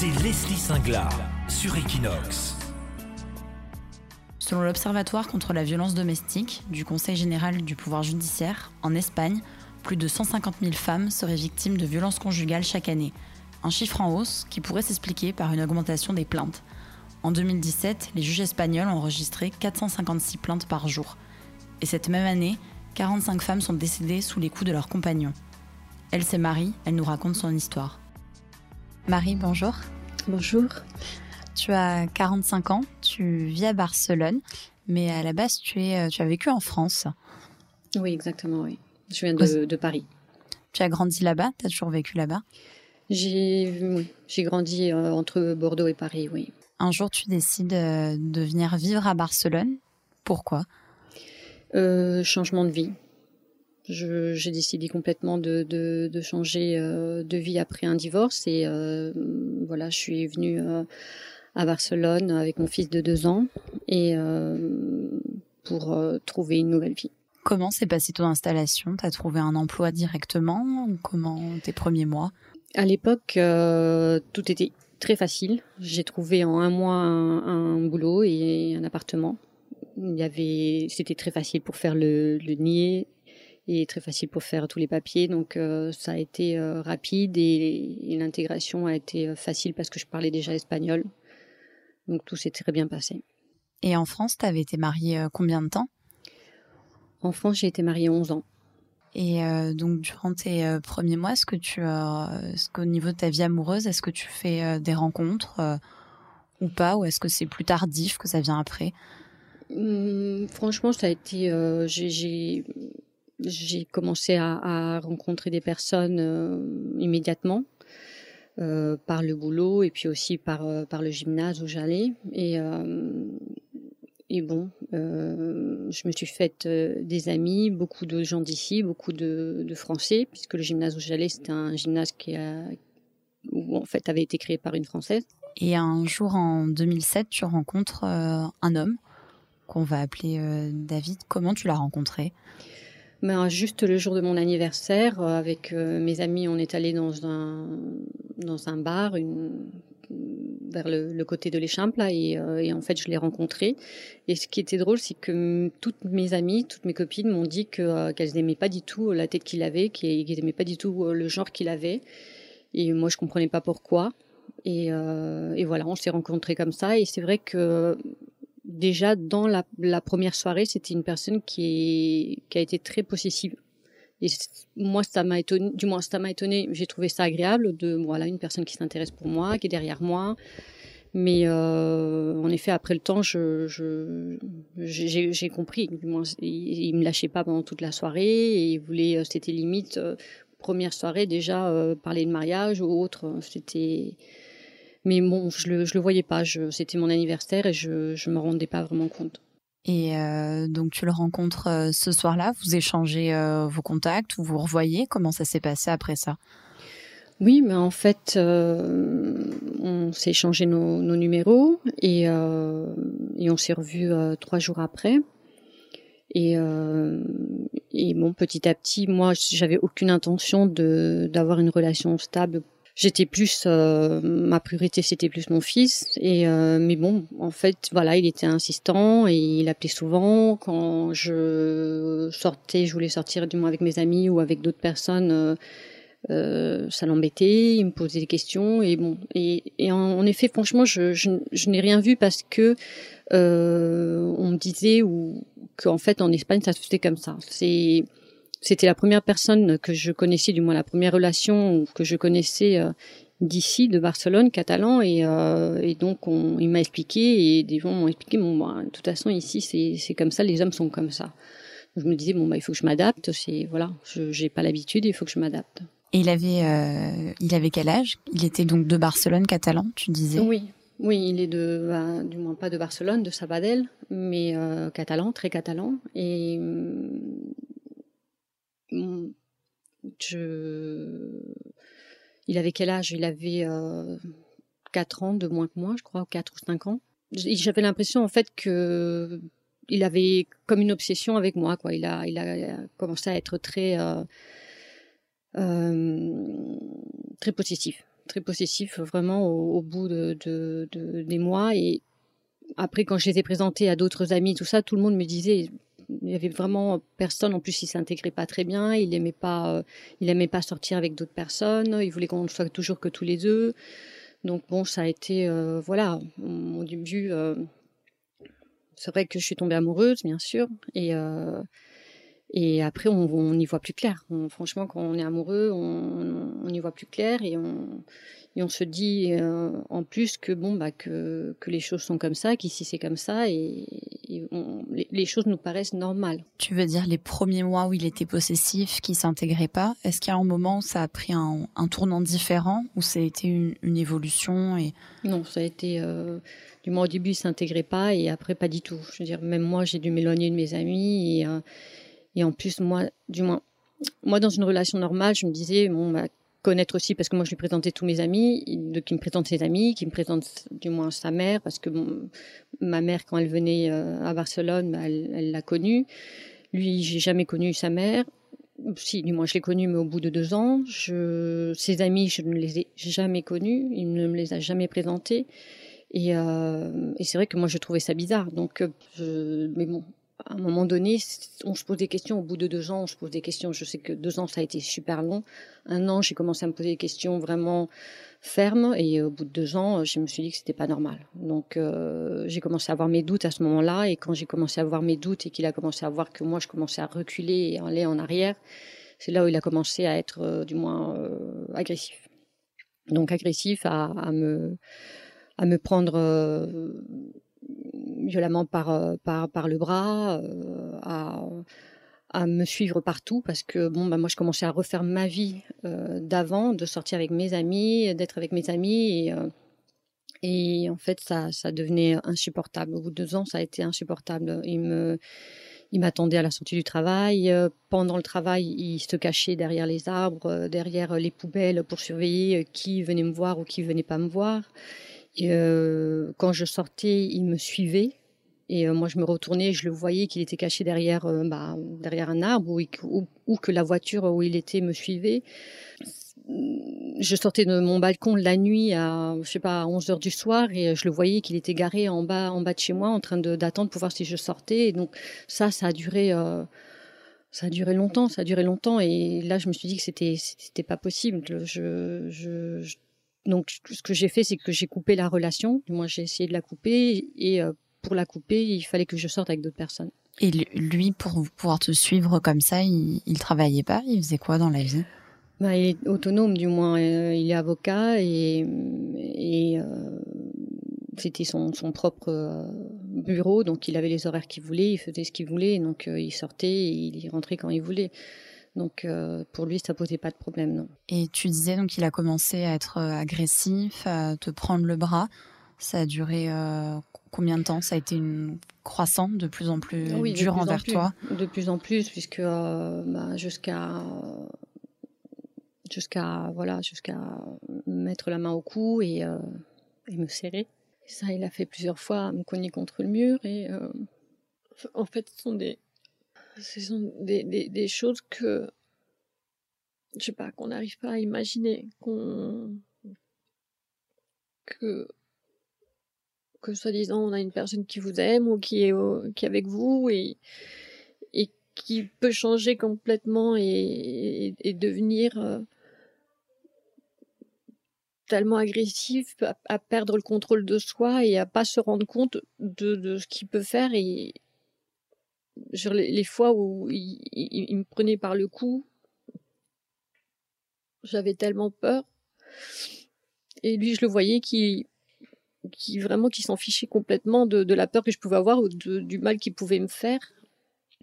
c'est Leslie Singla sur Equinox. Selon l'Observatoire contre la violence domestique du Conseil général du pouvoir judiciaire, en Espagne, plus de 150 000 femmes seraient victimes de violences conjugales chaque année. Un chiffre en hausse qui pourrait s'expliquer par une augmentation des plaintes. En 2017, les juges espagnols ont enregistré 456 plaintes par jour. Et cette même année, 45 femmes sont décédées sous les coups de leurs compagnons. Elle, c'est Marie, elle nous raconte son histoire. Marie, bonjour. Bonjour. Tu as 45 ans, tu vis à Barcelone, mais à la base, tu, es, euh, tu as vécu en France. Oui, exactement, oui. Je viens de, Paris. Tu as grandi là-bas Tu as toujours vécu là-bas? J'ai j'ai grandi euh, entre Bordeaux et Paris, oui. Un jour, tu décides euh, de venir vivre à Barcelone. Pourquoi? Changement de vie. J'ai décidé complètement de, de, changer de vie après un divorce et voilà, je suis venue à Barcelone avec mon fils de deux ans et euh, pour euh, trouver une nouvelle vie. Comment s'est passée ton installation? Tu as trouvé un emploi directement Comment tes premiers mois? À l'époque, euh, tout était très facile. J'ai trouvé en un mois un, boulot et un appartement. Il y avait, c'était très facile pour faire le, le nier et très facile pour faire tous les papiers. Donc ça a été rapide et l'intégration a été facile parce que je parlais déjà espagnol. Donc tout s'est très bien passé. Et en France, tu avais été mariée euh, combien de temps? En France, j'ai été mariée 11 ans. Et euh, donc durant tes euh, premiers mois, est-ce que tu, est-ce qu'au niveau de ta vie amoureuse, est-ce que tu fais des rencontres ou pas, ou est-ce que c'est plus tardif que ça vient après? Mmh, Franchement, ça a été, j'ai, j'ai commencé à, rencontrer des personnes immédiatement. Euh, par le boulot et puis aussi par, euh, le gymnase où j'allais. Et, euh, et bon, je me suis faite des amis, beaucoup de gens d'ici, beaucoup de, de, Français, puisque le gymnase où j'allais, c'était un gymnase qui a, où en fait avait été créé par une Française. Et un jour en 2007, tu rencontres un homme qu'on va appeler David. Comment tu l'as rencontré? Ben, juste le jour de mon anniversaire, avec mes amis, on est allé dans un, dans un bar vers le, côté de euh, et, en fait je l'ai rencontré. Et ce qui était drôle c'est que toutes mes amies toutes mes copines m'ont dit que euh, qu'elles n'aimaient pas du tout la tête qu'il avait qu'elles n'aimaient pas du tout euh, le genre qu'il avait. Et moi je comprenais pas pourquoi. Et, et voilà on s'est rencontrés comme ça. Et c'est vrai que déjà dans la, première soirée c'était une personne qui, a été très possessive et moi, ça m'a étonné, du moins, ça m'a étonné. J'ai trouvé ça agréable de, voilà, une personne qui s'intéresse pour moi, qui est derrière moi. Mais euh, en effet, après le temps, j'ai, compris. Du moins, il, me lâchait pas pendant toute la soirée et il voulait, euh, c'était limite euh, première soirée déjà parler de mariage ou autre. C'était, mais bon, je le, je le voyais pas. C'était mon anniversaire et je, je me rendais pas vraiment compte. Et euh, donc tu le rencontres euh, ce soir-là, vous échangez euh, vos contacts, vous vous revoyez. Comment ça s'est passé après ça? Oui, mais en fait, on s'est échangé nos, numéros et, et on s'est revus trois jours après. Et, et bon, petit à petit, moi, j'avais aucune intention de d'avoir une relation stable j'étais plus euh, ma priorité c'était plus mon fils. Et euh, mais bon en fait voilà il était insistant et il appelait souvent. Quand je sortais je voulais sortir du moins avec mes amis ou avec d'autres personnes euh, euh ça l'embêtait il me posait des questions. Et bon et, et en, effet franchement je, je, je n'ai rien vu parce que on me disait ou qu'en fait en Espagne ça se faisait comme ça. C'est c'était la première personne que je connaissais, du moins la première relation que je connaissais euh, d'ici, de Barcelone, catalan, et, euh, et donc on, il m'a expliqué et des gens m'ont expliqué, bon, bah, de toute façon ici c'est comme ça, les hommes sont comme ça. je me disais bon bah il faut que je m'adapte, c'est voilà, je j'ai pas l'habitude, il faut que je m'adapte. Et il avait euh, il avait quel âge? Il était donc de Barcelone, catalan, tu disais? Oui. Oui, il est de, bah, du moins pas de Barcelone, de Sabadell, mais euh, catalan, très catalan. Et je... Il avait quel âge? Il avait euh, 4 ans de moins que moi, je crois, 4 ou 5 ans. J'avais l'impression en fait que il avait comme une obsession avec moi, quoi. Il a, il a commencé à être très, euh, euh, très possessif. très possessif vraiment au, bout de, des mois. Et après, quand je les ai présentés à d'autres amis, tout ça, tout le monde me disait, il y avait vraiment personne. En plus, il s'intégrait pas très bien. Il aimait pas, il aimait pas sortir avec d'autres personnes. Il voulait qu'on ne soit toujours que tous les deux. Donc bon, ça a été, voilà, au début, c'est vrai que je suis tombée amoureuse, bien sûr, et et après, on n'y voit plus clair. franchement, quand on est amoureux, on, y voit plus clair et on, et on se dit euh, en plus que bon bah que, que les choses sont comme ça, qu'ici c'est comme ça et, les, choses nous paraissent normales. Tu veux dire les premiers mois où il était possessif, qui s'intégrait pas Est-ce qu'il y a un moment où ça a pris un, tournant différent, où ça a été une, évolution et Non, ça a été euh, du moins au début il s'intégrait pas et après pas du tout. Je veux dire même moi j'ai dû m'éloigner de mes amis et euh, et en plus, moi, du moins, moi, dans une relation normale, je me disais, bon, bah, connaître aussi, parce que moi, je lui présentais tous mes amis, qui me présente ses amis, qui me présente du moins sa mère, parce que ma mère, quand elle venait euh, à Barcelone, bah, elle l'a connue. Lui, j'ai jamais connu sa mère. Si, du moins, je l'ai connu, mais au bout de deux ans. Je, ses amis, je ne les ai jamais connus. Il ne me les a jamais présentés. Et, euh, et c'est vrai que moi, je trouvais ça bizarre. Donc, euh, je, mais bon, à un moment donné, on se pose des questions. Au bout de deux ans, on se pose des questions. Je sais que deux ans, ça a été super long. Un an, j'ai commencé à me poser des questions vraiment fermes. Et au bout de deux ans, je me suis dit que c'était pas normal. Donc, euh, j'ai commencé à avoir mes doutes à ce moment-là. Et quand j'ai commencé à avoir mes doutes et qu'il a commencé à voir que moi, je commençais à reculer et à aller en arrière, c'est là où il a commencé à être, euh, du moins, euh, agressif. Donc, agressif à me à me prendre violemment par, euh, par, par le bras, euh, à, à me suivre partout parce que bon bah moi je commençais à refaire ma vie euh, d'avant, de sortir avec mes amis, d'être avec mes amis et et en fait ça ça devenait insupportable. Au bout de deux ans ça a été insupportable. Il me il m'attendait à la sortie du travail. Pendant le travail, il se cachait derrière les arbres, derrière les poubelles pour surveiller qui venait me voir ou qui venait pas me voir. Et euh, quand je sortais, il me suivait. Et euh, moi, je me retournais, je le voyais qu'il était caché derrière, euh, bah, derrière un arbre ou, que la voiture où il était me suivait. Je sortais de mon balcon la nuit à, je sais pas, à 11 heures du soir et je le voyais qu'il était garé en bas, en bas de chez moi en train d'attendre pour voir si je sortais. Et donc, ça, ça a duré, ça a duré longtemps, ça a duré longtemps. Et là, je me suis dit que c'était, c'était pas possible. Je donc, ce que j'ai fait, c'est que j'ai coupé la relation. Moi, j'ai essayé de la couper et euh, pour la couper, il fallait que je sorte avec d'autres personnes. Et lui, pour pouvoir te suivre comme ça, il, il travaillait pas? Il faisait quoi dans la vie? Bah, Il est autonome, du moins. Euh, il est avocat et, et euh, c'était son, son, propre bureau, donc il avait les horaires qu'il voulait, il faisait ce qu'il voulait, donc il sortait et il rentrait quand il voulait. Donc euh, pour lui, ça posait pas de problème, non. Et tu disais donc qu'il a commencé à être euh, agressif, à te prendre le bras. Ça a duré euh, combien de temps? Ça a été une croissante de plus en plus oui, dur envers toi? De plus en plus, puisque bah, jusqu'à jusqu'à voilà jusqu'à mettre la main au cou et, et me serrer. ça, il a fait plusieurs fois, me cogner contre le mur et en fait, ce sont des ce sont des, des, choses que, je sais pas, qu'on n'arrive pas à imaginer, qu'on, que, que soi-disant on a une personne qui vous aime ou qui est, qui avec vous et, et qui peut changer complètement et, et, devenir euh, tellement agressif à, à, perdre le contrôle de soi et à pas se rendre compte de, de ce qu'il peut faire et, sur les, fois où il, me prenait par le cou, j'avais tellement peur. Et lui, je le voyais qui, qui vraiment qui s'en fichait complètement de, la peur que je pouvais avoir ou du mal qu'il pouvait me faire.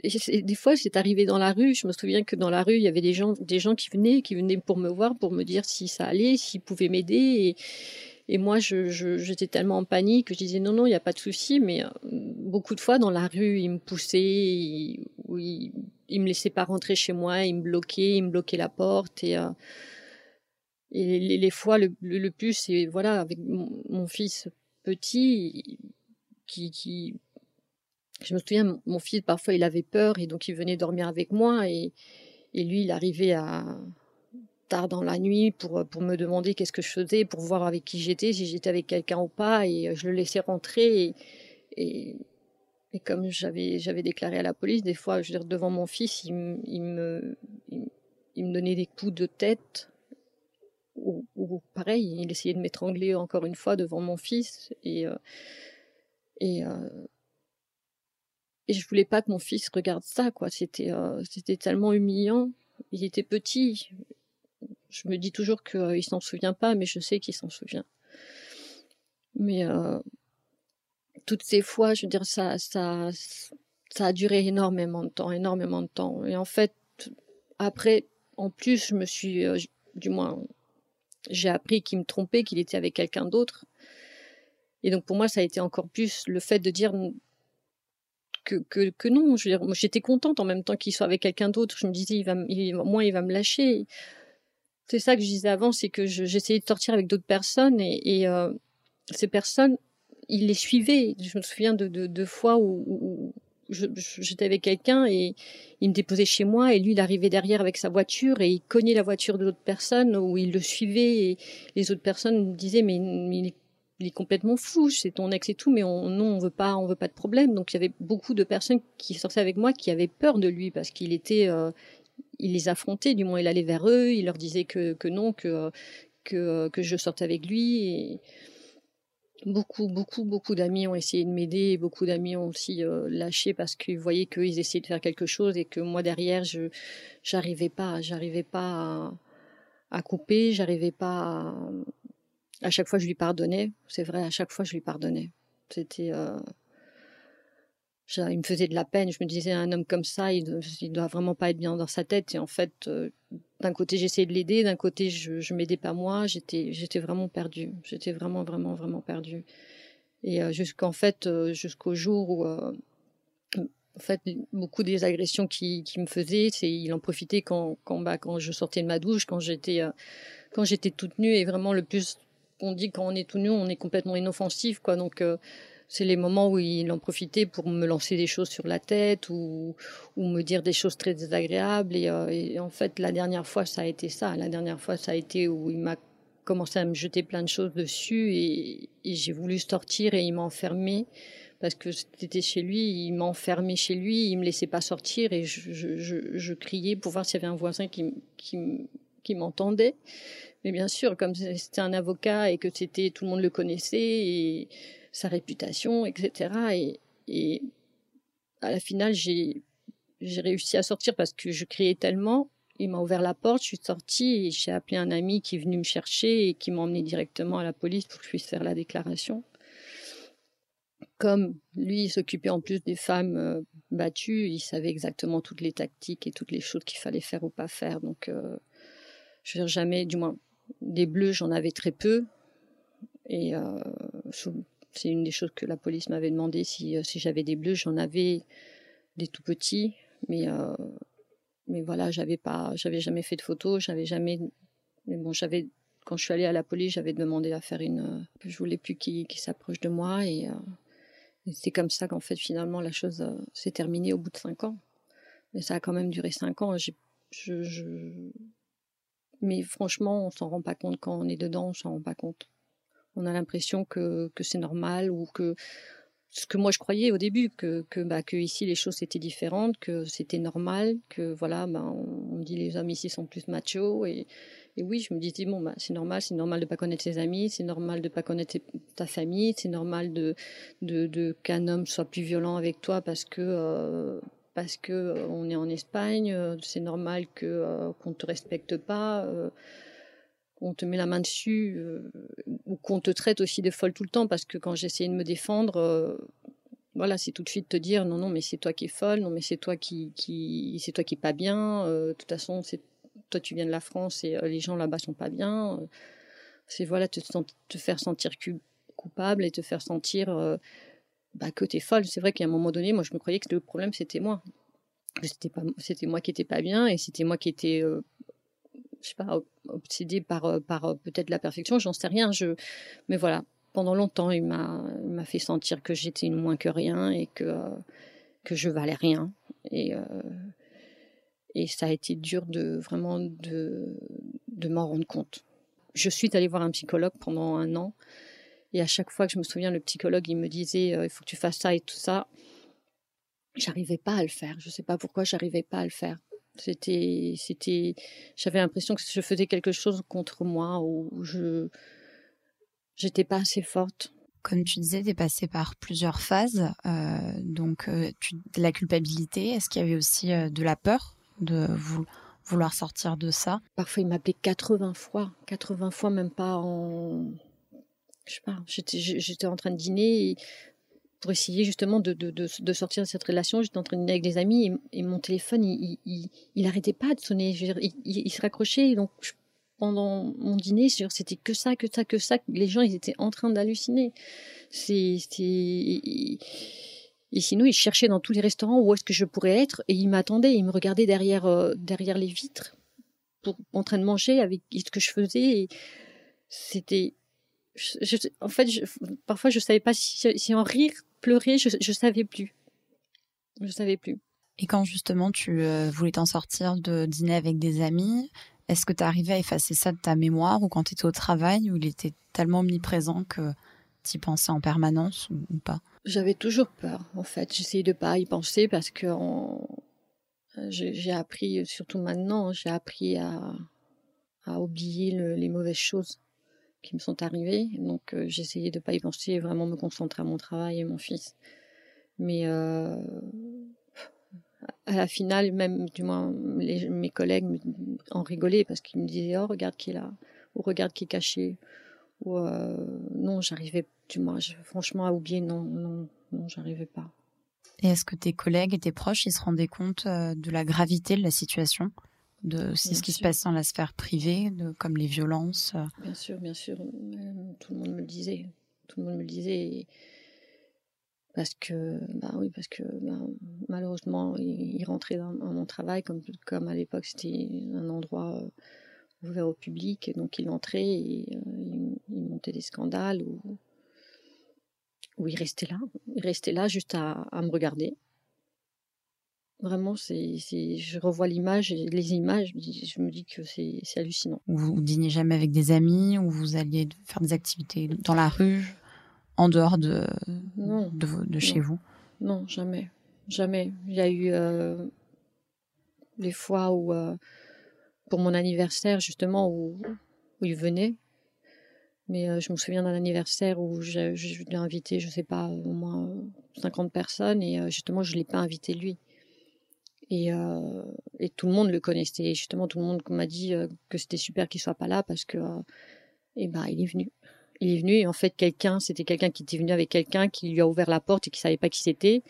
Et des fois, c'est arrivé dans la rue. Je me souviens que dans la rue, il y avait des gens, des gens qui venaient, qui venaient pour me voir, pour me dire si ça allait, s'ils pouvaient m'aider. Et, moi, je, j'étais tellement en panique que je disais non, non, il n'y a pas de souci. Mais euh, beaucoup de fois, dans la rue, ils me poussaient, ils, ils, me laissaient pas rentrer chez moi, ils me bloquaient, ils me bloquaient la porte. Et, euh, les, fois le, plus, c'est voilà, avec mon, fils petit, qui, je me souviens, mon fils parfois il avait peur et donc il venait dormir avec moi et, lui il arrivait tard dans la nuit pour, pour me demander qu'est-ce que je faisais, pour voir avec qui j'étais, si j'étais avec quelqu'un ou pas, et je le laissais rentrer. Et, comme j'avais, déclaré à la police, des fois, je veux dire, devant mon fils, il, me, donnait des coups de tête. Ou, pareil, il essayait de m'étrangler encore une fois devant mon fils. Et, euh, et, euh, et je voulais pas que mon fils regarde ça, quoi. C'était, euh, c'était tellement humiliant. Il était petit, je me dis toujours qu'il euh, s'en souvient pas, mais je sais qu'il s'en souvient. Mais toutes ces fois, je veux dire, ça, ça, ça a duré énormément de temps, énormément de temps. Et en fait, après, en plus, je me suis, euh, du moins, j'ai appris qu'il me trompait, qu'il était avec quelqu'un d'autre. Et donc pour moi, ça a été encore plus le fait de dire que, non. Je veux dire, j'étais contente en même temps qu'il soit avec quelqu'un d'autre. Je me disais, il il, moi, il va me lâcher. C'est ça que je disais avant, c'est que j'essayais de sortir avec d'autres personnes et, et euh, ces personnes, ils les suivaient. Je me souviens de deux fois où, j'étais avec quelqu'un et il me déposait chez moi et lui il arrivait derrière avec sa voiture et il cognait la voiture de l'autre personne où il le suivait et les autres personnes me disaient mais, il, est, complètement fou c'est ton ex et tout mais on, non on veut pas on veut pas de problème donc il y avait beaucoup de personnes qui sortaient avec moi qui avaient peur de lui parce qu'il était euh, il les affrontait, du moins il allait vers eux, il leur disait que, non, que, que, je sortais avec lui. Beaucoup, beaucoup, beaucoup d'amis ont essayé de m'aider, beaucoup d'amis ont aussi euh, lâché parce qu'ils voyaient qu'ils essayaient de faire quelque chose et que moi derrière, je j'arrivais pas, j'arrivais pas à, couper, j'arrivais pas à, à chaque fois je lui pardonnais, c'est vrai, à chaque fois je lui pardonnais. C'était euh, il me faisait de la peine. Je me disais, un homme comme ça, il, ne doit vraiment pas être bien dans sa tête. Et en fait, euh, d'un côté, j'essayais de l'aider, d'un côté, je, je m'aidais pas moi. J'étais, vraiment perdue. J'étais vraiment, vraiment, vraiment perdue. Et euh, jusqu'en fait, euh, jusqu'au jour où, en fait, beaucoup des agressions qu'il qui me faisait, c'est, il en profitait quand, quand, bah, quand je sortais de ma douche, quand j'étais, quand j'étais toute nue. Et vraiment, le plus qu'on dit quand on est tout nu, on est complètement inoffensif, quoi. Donc c'est les moments où il en profitait pour me lancer des choses sur la tête ou, me dire des choses très désagréables. Euh, et, en fait, la dernière fois, ça a été ça. La dernière fois, ça a été où il m'a commencé à me jeter plein de choses dessus et, j'ai voulu sortir et il m'a enfermé parce que c'était chez lui, il m'a enfermé chez lui, il me laissait pas sortir et je, criais pour voir s'il y avait un voisin qui, m'entendait. Mais bien sûr, comme c'était un avocat et que c'était tout le monde le connaissait sa réputation, etc. Et, à la finale, j'ai réussi à sortir parce que je criais tellement. Il m'a ouvert la porte, je suis sortie et j'ai appelé un ami qui est venu me chercher et qui m'a emmené directement à la police pour que je puisse faire la déclaration. Comme lui, s'occupait en plus des femmes euh, battues, il savait exactement toutes les tactiques et toutes les choses qu'il fallait faire ou pas faire. Donc, euh, je veux dire, jamais, du moins, des bleus, j'en avais très peu. Et euh, c'est une des choses que la police m'avait demandé si, euh, j'avais des bleus. J'en avais des tout petits, mais euh, mais voilà, j'avais pas, j'avais jamais fait de photos, j'avais jamais. Mais bon, j'avais quand je suis allée à la police, j'avais demandé à faire une. Euh, je voulais plus qu'il s'approche de moi et, c'est comme ça qu'en fait finalement la chose s'est terminée au bout de cinq ans. Mais ça a quand même duré cinq ans. Mais franchement, on s'en rend pas compte quand on est dedans, on s'en rend pas compte on a l'impression que, que c'est normal ou que ce que moi je croyais au début que que bah ici les choses étaient différentes que c'était normal que voilà bah on, dit les hommes ici sont plus machos et et oui je me disais bon bah c'est normal c'est normal de pas connaître ses amis c'est normal de pas connaître ta famille c'est normal de de, qu'un homme soit plus violent avec toi parce que euh, parce que euh, on est en Espagne euh, c'est normal que qu'on te respecte pas on te met la main dessus euh, ou qu'on te traite aussi de folle tout le temps parce que quand j'essayais de me défendre euh, voilà c'est tout de suite te dire non non mais c'est toi qui es folle non mais c'est toi qui, qui c'est toi qui est pas bien euh, de toute façon c'est toi tu viens de la France et les gens là-bas sont pas bien c'est voilà te, te faire sentir coupable et te faire sentir bah, que tu es folle. C'est vrai qu'à un moment donné moi je me croyais que le problème c'était moi. C'était pas c'était moi qui étais pas bien et c'était moi qui étais je sais pas, obsédé par, euh, par euh, peut-être la perfection, j'en sais rien. Je, mais voilà, pendant longtemps, il m'a, fait sentir que j'étais moins que rien et que, euh, que je valais rien. Et, Et ça a été dur de vraiment de, de m'en rendre compte. Je suis allée voir un psychologue pendant un an. Et à chaque fois que je me souviens, le psychologue, il me disait, il faut que tu fasses ça et tout ça. J'arrivais pas à le faire. Je sais pas pourquoi j'arrivais pas à le faire. C'était, c'était, j'avais l'impression que je faisais quelque chose contre moi ou je, j'étais pas assez forte. Comme tu disais, tu es passée par plusieurs phases. Euh, donc, euh, la culpabilité, est-ce qu'il y avait aussi euh, de la peur de vouloir sortir de ça? Parfois, il m'appelait 80 fois. 80 fois, même pas en. Je sais pas, j'étais, j'étais en train de dîner et pour essayer justement de, de, de, sortir de cette relation. J'étais en train avec des amis et, mon téléphone, il, il, pas de sonner. il, il, se raccrochait. Donc, pendant mon dîner, c'était que ça, que ça, que ça. Les gens, ils étaient en train d'halluciner. C'est, et sinon, ils cherchaient dans tous les restaurants où est-ce que je pourrais être et ils m'attendaient. Ils me regardaient derrière, euh, derrière les vitres en train de manger avec ce que je faisais. C'était, en fait, parfois, je savais pas si, si en rire pleurer, je, je savais plus. Je savais plus. Et quand justement tu euh, voulais t'en sortir de dîner avec des amis, est-ce que tu arrivais à effacer ça de ta mémoire ou quand tu étais au travail où il était tellement omniprésent que tu y pensais en permanence ou, pas? J'avais toujours peur en fait. J'essayais de pas y penser parce que j'ai appris, surtout maintenant, j'ai appris à, à oublier les mauvaises choses qui me sont arrivées. Donc euh, j'essayais de pas y penser et vraiment me concentrer à mon travail et mon fils. Mais euh, à la finale, même du moins mes collègues en rigolaient parce qu'ils me disaient oh regarde qui est là ou regarde qui est caché ou euh, non j'arrivais du moins franchement à oublier non non non j'arrivais pas. Et est-ce que tes collègues et tes proches ils se rendaient compte de la gravité de la situation? De ce qui se passe dans la sphère privée, de, comme les violences. Euh. Bien sûr, bien sûr. Tout le monde me le disait. Tout le monde me le disait. Parce que, bah oui, parce que bah, malheureusement, il, rentrait dans, mon travail comme, comme à l'époque c'était un endroit euh, ouvert au public, donc il entrait et euh, il, montait des scandales où il restait là, il restait là juste à, à me regarder Vraiment, c'est, je revois l'image, les images, je me dis que c'est, hallucinant. Vous, dînez jamais avec des amis ou vous alliez faire des activités dans la rue, en dehors de, de, chez vous? Non, jamais. Jamais. Il y a eu euh, des fois où, euh, pour mon anniversaire, justement, où, où il venait. Mais euh, je me souviens d'un anniversaire où j'ai, j'ai invité, je sais pas, au moins 50 personnes et justement, je ne l'ai pas invité lui. Et, euh, et, tout le monde le connaissait. Et justement, tout le monde m'a dit euh, que c'était super qu'il soit pas là parce que, euh, et ben, il est venu. Il est venu et en fait, quelqu'un, c'était quelqu'un qui était venu avec quelqu'un qui lui a ouvert la porte et qui savait pas qui c'était.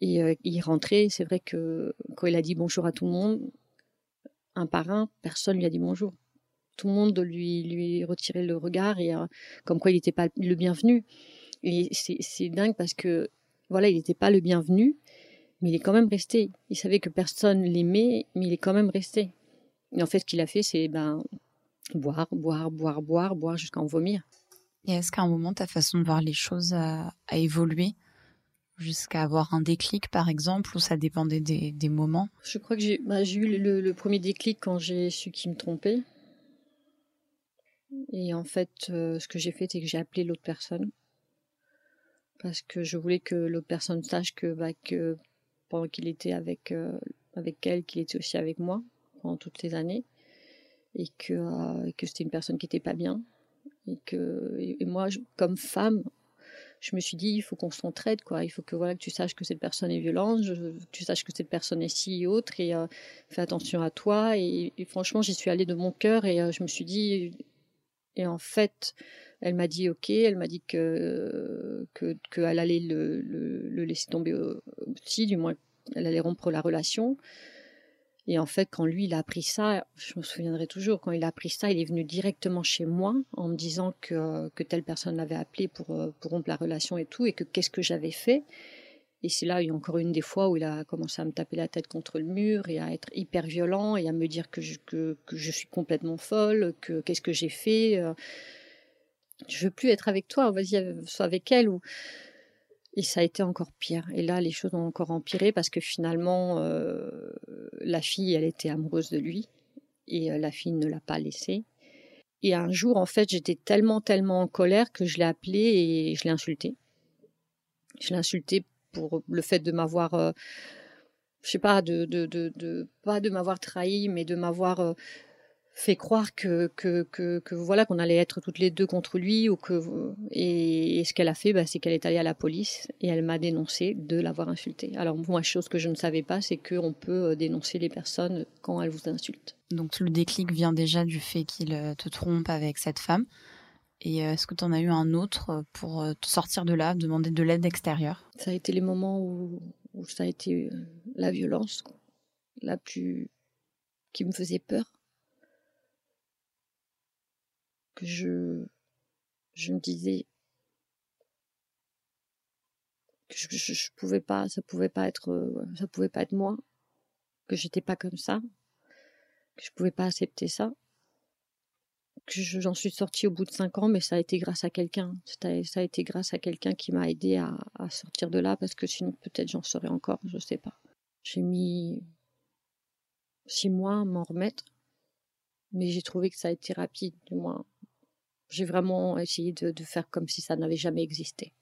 Et il est rentré. C'est vrai que quand il a dit bonjour à tout le monde, un par un, personne lui a dit bonjour. Tout le monde lui lui retirait le regard et comme quoi il n'était pas le bienvenu. Et c'est dingue parce que voilà, il n'était pas le bienvenu mais il est quand même resté. Il savait que personne l'aimait, mais il est quand même resté. Et en fait, ce qu'il a fait, c'est ben, boire, boire, boire, boire, boire jusqu'à en vomir. Et est-ce qu'à un moment, ta façon de voir les choses a, évolué? Jusqu'à avoir un déclic, par exemple, ou ça dépendait des, moments? Je crois que j'ai bah, eu le, premier déclic quand j'ai su qu'il me trompait. Et en fait, euh, ce que j'ai fait, c'est que j'ai appelé l'autre personne. Parce que je voulais que l'autre personne sache que, bah, que qu'il était avec, euh, avec elle, qu'il était aussi avec moi pendant toutes ces années. Et que, euh, que c'était une personne qui n'était pas bien. Et que et moi, comme femme, je me suis dit, il faut qu'on s'entraide, quoi. Il faut que voilà que tu saches que cette personne est violente, que tu saches que cette personne est ci et autre, et euh, fais attention à toi. Et, franchement, j'y suis allée de mon cœur, et je me suis dit, et en fait, elle m'a dit ok, elle m'a dit que qu'elle allait le, le, laisser tomber aussi, du moins elle allait rompre la relation. Et en fait, quand lui il a appris ça, je me souviendrai toujours, quand il a appris ça, il est venu directement chez moi en me disant que, que telle personne l'avait appelé pour, pour rompre la relation et tout, et que qu'est-ce que j'avais fait. Et c'est là, il y a encore une des fois où il a commencé à me taper la tête contre le mur et à être hyper violent et à me dire que je, que, que je suis complètement folle, que qu'est-ce que j'ai fait je veux plus être avec toi, vas-y, sois avec elle. Ou... Et ça a été encore pire. Et là, les choses ont encore empiré parce que finalement, euh, la fille, elle était amoureuse de lui et euh, la fille ne l'a pas laissé. Et un jour, en fait, j'étais tellement, tellement en colère que je l'ai appelé et je l'ai insulté. Je l'ai insulté pour le fait de m'avoir, euh, je sais pas, de, de, de pas de m'avoir trahi, mais de m'avoir fait croire que, que, que, que voilà qu'on allait être toutes les deux contre lui ou que et, ce qu'elle a fait bah, c'est qu'elle est allée à la police et elle m'a dénoncé de l'avoir insulté alors moi chose que je ne savais pas c'est qu'on peut euh, dénoncer les personnes quand elles vous insultent. Donc le déclic vient déjà du fait qu'il euh, te trompe avec cette femme. Et euh, est-ce que tu en as eu un autre pour te sortir de là demander de l'aide extérieure? Ça a été les moments où, où ça a été la violence la plus qui me faisait peur je, je me disais que je, je, pouvais pas, ça pouvait pas être, euh, ça pouvait pas être moi, que j'étais pas comme ça, que je pouvais pas accepter ça, que j'en suis sortie au bout de cinq ans, mais ça a été grâce à quelqu'un. Ça a été grâce à quelqu'un qui m'a aidé à, à, sortir de là, parce que sinon peut-être j'en serais encore, je sais pas. J'ai mis six mois à m'en remettre, mais j'ai trouvé que ça a été rapide, du moins j'ai vraiment essayé de, faire comme si ça n'avait jamais existé.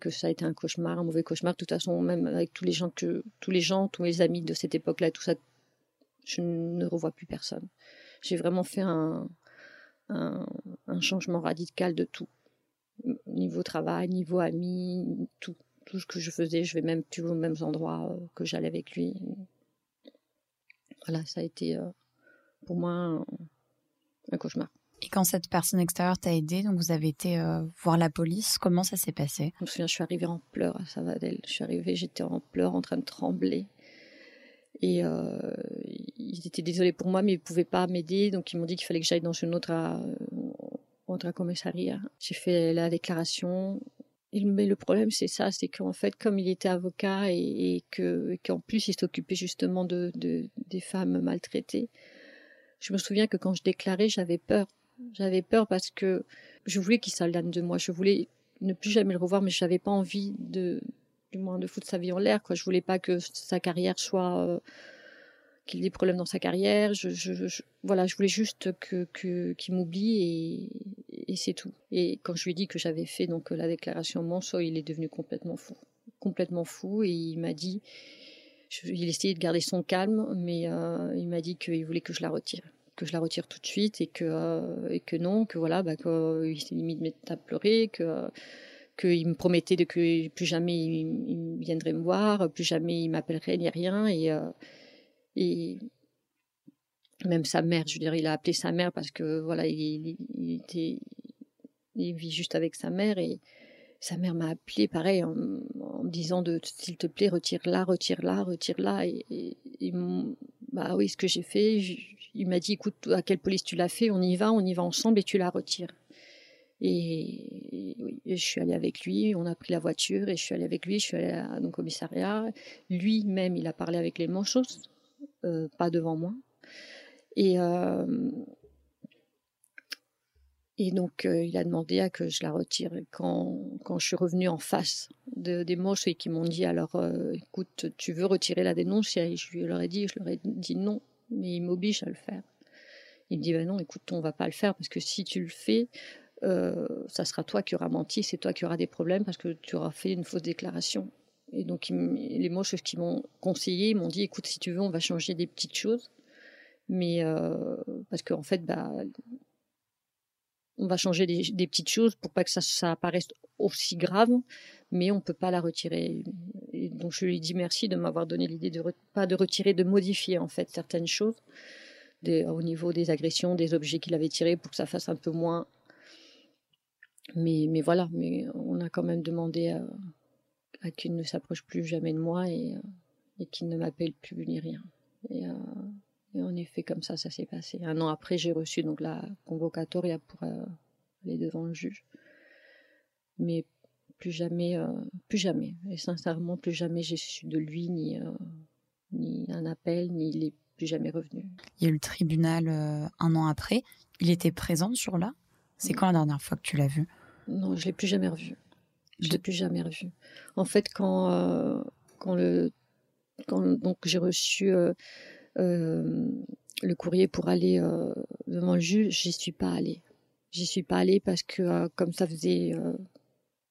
Que ça a été un cauchemar, un mauvais cauchemar. De toute façon, même avec tous les gens que, tous les gens, tous mes amis de cette époque-là, tout ça, je ne revois plus personne. J'ai vraiment fait un, un, changement radical de tout. Niveau travail, niveau amis, tout. Tout ce que je faisais, je vais même plus aux mêmes endroits euh, que j'allais avec lui. Voilà, ça a été euh, pour moi un cauchemar. Et quand cette personne extérieure t'a aidé, donc vous avez été euh, voir la police, comment ça s'est passé? Je me souviens, je suis arrivée en pleurs à Savadell. Je suis arrivée, j'étais en pleurs, en train de trembler. Et euh, ils étaient désolés pour moi, mais ils ne pouvaient pas m'aider. Donc ils m'ont dit qu'il fallait que j'aille dans une autre, autre commissariat. J'ai fait la déclaration. Mais le problème, c'est ça, c'est qu'en fait, comme il était avocat et, que qu'en plus il s'occupait justement de, des femmes maltraitées, je me souviens que quand je déclarais, j'avais peur j'avais peur parce que je voulais qu'il s'aligne de moi. Je voulais ne plus jamais le revoir, mais je n'avais pas envie de, du moins, de foutre sa vie en l'air. Quoi. Je voulais pas que sa carrière soit, euh, qu'il ait des problèmes dans sa carrière. Je, je, voilà, je voulais juste qu'il m'oublie et, c'est tout. Et quand je lui ai dit que j'avais fait donc la déclaration Monceau, il est devenu complètement fou, complètement fou, et il m'a dit, il essayait de garder son calme, mais euh, il m'a dit qu'il voulait que je la retire que je la retire tout de suite et que euh, et que non que voilà bah qu'il s'est limite à pleurer que qu'il me promettait de que plus jamais il, viendrait me voir plus jamais il m'appellerait ni rien et euh, et même sa mère je veux dire il a appelé sa mère parce que voilà il, il était il vit juste avec sa mère et sa mère m'a appelé pareil en, me disant de s'il te plaît retire-la retire-la retire-la et, et, bah oui ce que j'ai fait il m'a dit écoute, à quelle police tu l'as fait On y va, on y va ensemble et tu la retires. Et, je suis allée avec lui, on a pris la voiture et je suis allée avec lui, je suis allée à, au commissariat. Lui-même, il a parlé avec les manchots, euh, pas devant moi. Et, euh, et donc, euh, il a demandé à que je la retire. quand, quand je suis revenue en face de, des moches et qui m'ont dit alors, écoute, tu veux retirer la dénonce? Je leur ai dit, je leur ai dit non mais il m'oblige à le faire. Il me dit, ben non, écoute, on va pas le faire parce que si tu le fais, euh, ça sera toi qui auras menti, c'est toi qui auras des problèmes parce que tu auras fait une fausse déclaration. Et donc, les mots qui m'ont conseillé, ils m'ont dit, écoute, si tu veux, on va changer des petites choses. Mais euh, parce qu'en fait, bah, on va changer des, petites choses pour pas que ça, ça apparaisse aussi grave, mais on peut pas la retirer. Et donc je lui dit merci de m'avoir donné l'idée de pas de retirer, de modifier en fait certaines choses au niveau des agressions, des objets qu'il avait tirés pour que ça fasse un peu moins. Mais, mais voilà, mais on a quand même demandé à, qu'il ne s'approche plus jamais de moi et, qu'il ne m'appelle plus ni rien. Euh, et en effet, comme ça, ça s'est passé. Un an après, j'ai reçu donc la convocatoria pour euh, aller devant le juge. Mais plus jamais, euh, plus jamais. Et sincèrement, plus jamais j'ai su de lui, ni, euh, ni un appel, ni il est plus jamais revenu. Il y a eu le tribunal un an après. Il était présent sur là C'est quand la dernière fois que tu l'as vu? Non, je l'ai plus jamais revu. Je l'ai plus jamais revu. En fait, quand, quand, le, quand donc j'ai reçu le courrier pour aller devant le juge, j'y suis pas allée. J'y suis pas allée parce que comme ça faisait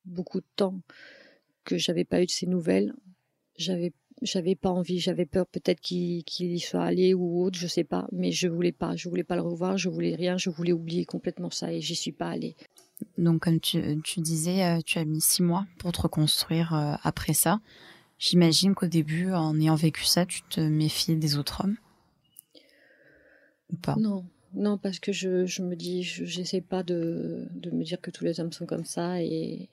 beaucoup de temps que j'avais pas eu de ces nouvelles, j'avais j'avais pas envie, j'avais peur peut-être qu'il y soit allé ou autre, je sais pas, mais je voulais pas, je voulais pas le revoir, je voulais rien, je voulais oublier complètement ça et j'y suis pas allée. Donc comme tu, disais, euh, tu as mis six mois pour te reconstruire euh, après ça. J'imagine qu'au début, en ayant vécu ça, tu te méfiais des autres hommes ou pas? Non, non, parce que je, je me dis, j'essaie pas de, de me dire que tous les hommes sont comme ça et,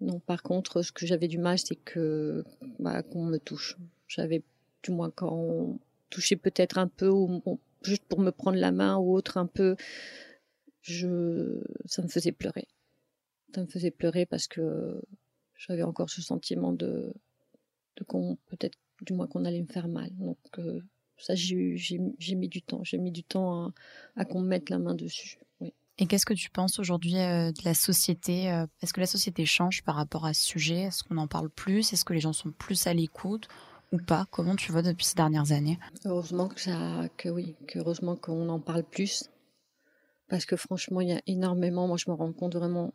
non, par contre, ce que j'avais du mal, c'est que bah, qu'on me touche. J'avais, du moins, quand on touchait peut-être un peu, ou juste pour me prendre la main ou autre un peu, je, ça me faisait pleurer. Ça me faisait pleurer parce que j'avais encore ce sentiment de, de qu'on peut-être, du moins, qu'on allait me faire mal. Donc euh, ça, j'ai, j'ai, mis du temps. J'ai mis du temps à, à qu'on me mette la main dessus. Oui. Et qu'est-ce que tu penses aujourd'hui euh, de la société euh, Est-ce que la société change par rapport à ce sujet? Est-ce qu'on en parle plus? Est-ce que les gens sont plus à l'écoute ou pas? Comment tu vois depuis ces dernières années? Heureusement que ça, que oui, que heureusement qu'on en parle plus, parce que franchement, il y a énormément. Moi, je me rends compte vraiment,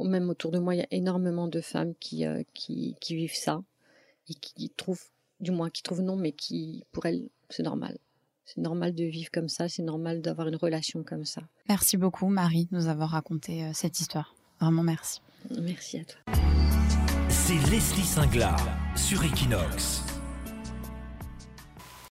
même autour de moi, il y a énormément de femmes qui qui, qui vivent ça et qui trouvent, du moins, qui trouvent non, mais qui pour elles, c'est normal. C'est normal de vivre comme ça, c'est normal d'avoir une relation comme ça. Merci beaucoup Marie de nous avoir raconté euh, cette histoire. Vraiment merci. Merci à toi. C'est Leslie Singlar sur Equinox.